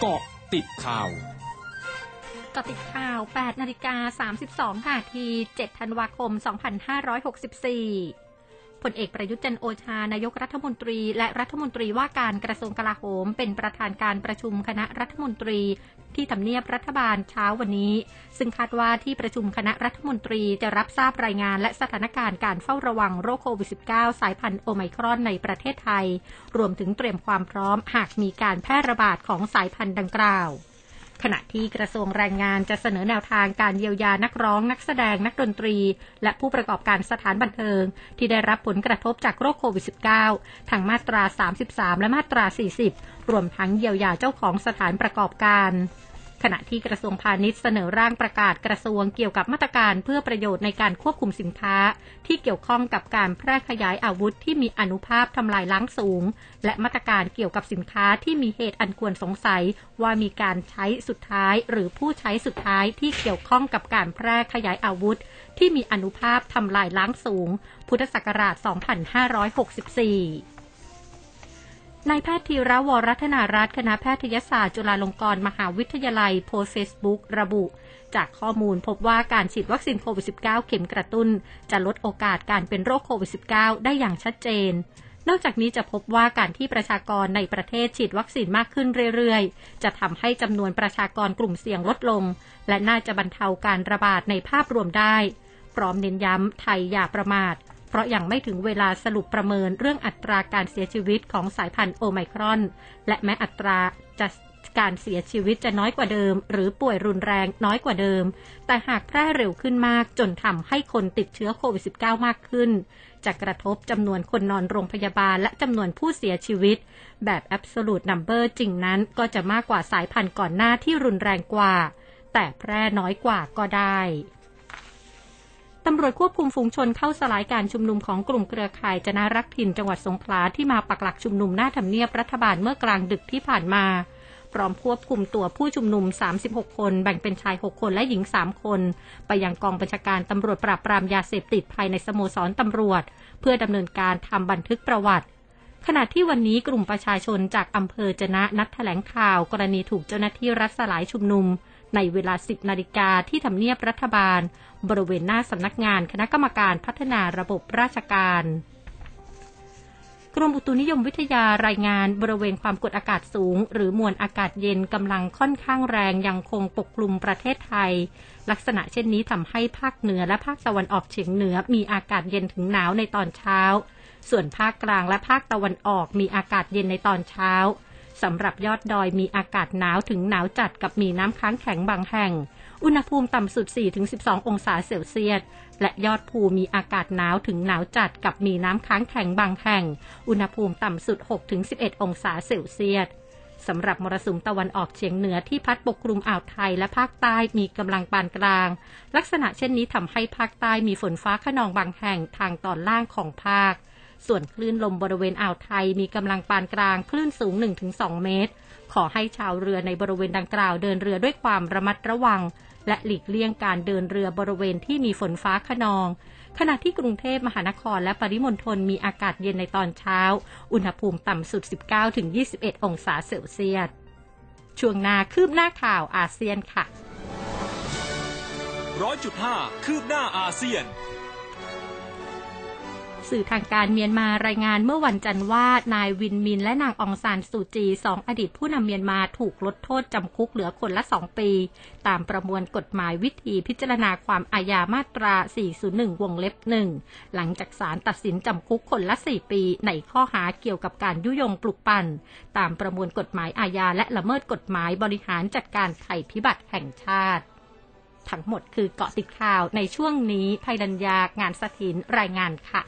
เกาะติดข่าวกติดข่าว 8 นาฬิกา 32 นาที 7 ธันวาคม 2564 ลเอกประยุทธ์จันโอชานายกรัฐมนตรี และรัฐมนตรีว่าการกระทรวงกลาโหม เป็นประธานการประชุมคณะรัฐมนตรีที่ทำเนียบรัฐบาลเช้าวันนี้ ซึ่งคาดว่าที่ประชุมคณะรัฐมนตรีจะรับทราบรายงานและสถานการณ์การเฝ้าระวังโรคโควิด -19 สายพันธุ์โอไมครอนในประเทศไทย รวมถึงเตรียมความพร้อมหากมีการแพร่ระบาดของสายพันธุ์ดังกล่าว ขณะที่กระทรวงแรงงานจะเสนอแนวทางการเยียวยานักร้อง นักแสดงนักดนตรี และผู้ประกอบการสถานบันเทิง ที่ได้รับผลกระทบจากโรคโควิด -19 ทางมาตรา 33 และมาตรา 40 รวมทั้งเยียวยาเจ้าของสถานประกอบการ ขณะที่กระทรวงพาณิชย์เสนอร่างประกาศกระทรวงเกี่ยวกับมาตรการเพื่อประโยชน์ในการควบคุมสินค้า ที่เกี่ยวข้องกับการแพร่ขยายอาวุธที่มีอนุภาพทำลายล้างสูง และมาตรการเกี่ยวกับสินค้าที่มีเหตุอันควรสงสัย ว่ามีการใช้สุดท้าย หรือผู้ใช้สุดท้ายที่เกี่ยวข้องกับการแพร่ขยายอาวุธ ที่มีอนุภาพทำลายล้างสูง พุทธศักราช 2564 นายแพทย์ธีระวรัฒนารัตคณะแพทยศาสตร์จุฬาลงกรณ์มหาวิทยาลัยโพสเฟซบุ๊กระบุ จากข้อมูลพบว่าการฉีดวัคซีนโควิด -19 เข็มกระตุ้น จะลดโอกาสการเป็นโรคโควิด -19 ได้อย่างชัดเจน นอกจากนี้จะพบว่าการที่ประชากรในประเทศฉีดวัคซีนมากขึ้นเรื่อยๆ จะทำให้จำนวนประชากรกลุ่มเสี่ยงลดลง และน่าจะบรรเทาการระบาดในภาพรวมได้ พร้อมเน้นย้ำไทยอย่าประมาท เพราะยังไม่ถึงเวลาสรุปประเมินเรื่องอัตราการเสียชีวิตของสายพันธุ์โอไมครอน และแม้อัตราจะการเสียชีวิตจะน้อยกว่าเดิม หรือป่วยรุนแรงน้อยกว่าเดิม แต่หากแพร่เร็วขึ้นมากจนทำให้คนติดเชื้อโควิด -19 มากขึ้น จะกระทบจำนวนคนนอนโรงพยาบาลและจำนวนผู้เสียชีวิต แบบ absolute number จริงนั้นก็จะมากกว่าสายพันธุ์ก่อนหน้าที่รุนแรงกว่า แต่แพร่น้อยกว่าก็ได้ ตำรวจควบคุมฝูงชนเข้าสลายการชุมนุมของกลุ่มเครือข่ายจนารักถิ่นจังหวัดสงขลาที่มาปักหลักชุมนุมหน้าทำเนียบรัฐบาลเมื่อกลางดึกที่ผ่านมา พร้อมควบคุมตัวผู้ชุมนุม 36 คน แบ่งเป็นชาย 6 คนและหญิง 3 คน ไปยังกองบัญชาการตำรวจปราบปรามยาเสพติดภายในสโมสรตำรวจ เพื่อดำเนินการทำบันทึกประวัติขณะที่วันนี้กลุ่มประชาชนจากอำเภอจนะนัดแถลงข่าว กรณีถูกเจ้าหน้าที่รัฐสลายชุมนุม ในเวลา 10 นาฬิกาที่ทำเนียบรัฐบาล บริเวณหน้าสำนักงานคณะกรรมการพัฒนาระบบราชการกรมอุตุนิยมวิทยารายงานบริเวณความกดอากาศสูง หรือมวลอากาศเย็นกำลังค่อนข้างแรงยังคงปกคลุมประเทศไทย ลักษณะเช่นนี้ทำให้ภาคเหนือและภาคตะวันออกเฉียงเหนือมีอากาศเย็นถึงหนาวในตอนเช้า ส่วนภาคกลางและภาคตะวันออกมีอากาศเย็นในตอนเช้า สำหรับยอดดอยมีอากาศหนาวถึงหนาวจัดกับมีน้ำค้างแข็งบางแห่ง อุณหภูมิต่ำสุด 4-12 องศาเซลเซียส และยอดภูมีอากาศหนาวถึงหนาวจัดกับมีน้ำค้างแข็งบางแห่ง อุณหภูมิต่ำสุด 6-11 องศาเซลเซียสสำหรับมรสุมตะวันออกเฉียงเหนือที่พัดปกคลุมอ่าวไทยและภาคใต้มีกำลังปานกลาง ลักษณะเช่นนี้ทำให้ภาคใต้มีฝนฟ้าขนองบางแห่งทางตอนล่างของภาค ส่วนคลื่นลมบริเวณอ่าวไทยมีกำลังปานกลางคลื่นสูง 1-2 เมตร ขอให้ชาวเรือในบริเวณดังกล่าวเดินเรือด้วยความระมัดระวัง และหลีกเลี่ยงการเดินเรือบริเวณที่มีฝนฟ้าขนอง ขณะที่กรุงเทพมหานครและปริมณฑลมีอากาศเย็นในตอนเช้า อุณหภูมิต่ำสุด 19-21 องศาเซลเซียส ช่วงนาคืบหน้าข่าวอาเซียนค่ะร้อยจุดห้าคืบหน้าอาเซียน สื่อทางการเมียนมารายงานเมื่อวันจันทร์ว่านายวินมินและนางองซานสูจีสองอดีตผู้นำเมียนมาถูกลดโทษจำคุกเหลือคนละสองปี ตามประมวลกฎหมายวิธีพิจารณาความอาญามาตรา 401 วงเล็บหนึ่งหลังจากศาลตัดสินจำคุกคนละ4ปี ในข้อหาเกี่ยวกับการยุยงปลุกปั่น ตามประมวลกฎหมายอาญาและละเมิดกฎหมายบริหารจัดการภัยพิบัติแห่งชาติทั้งหมดคือเกาะติดข่าวในช่วงนี้ภัยดัญญางานสถินรายงานค่ะ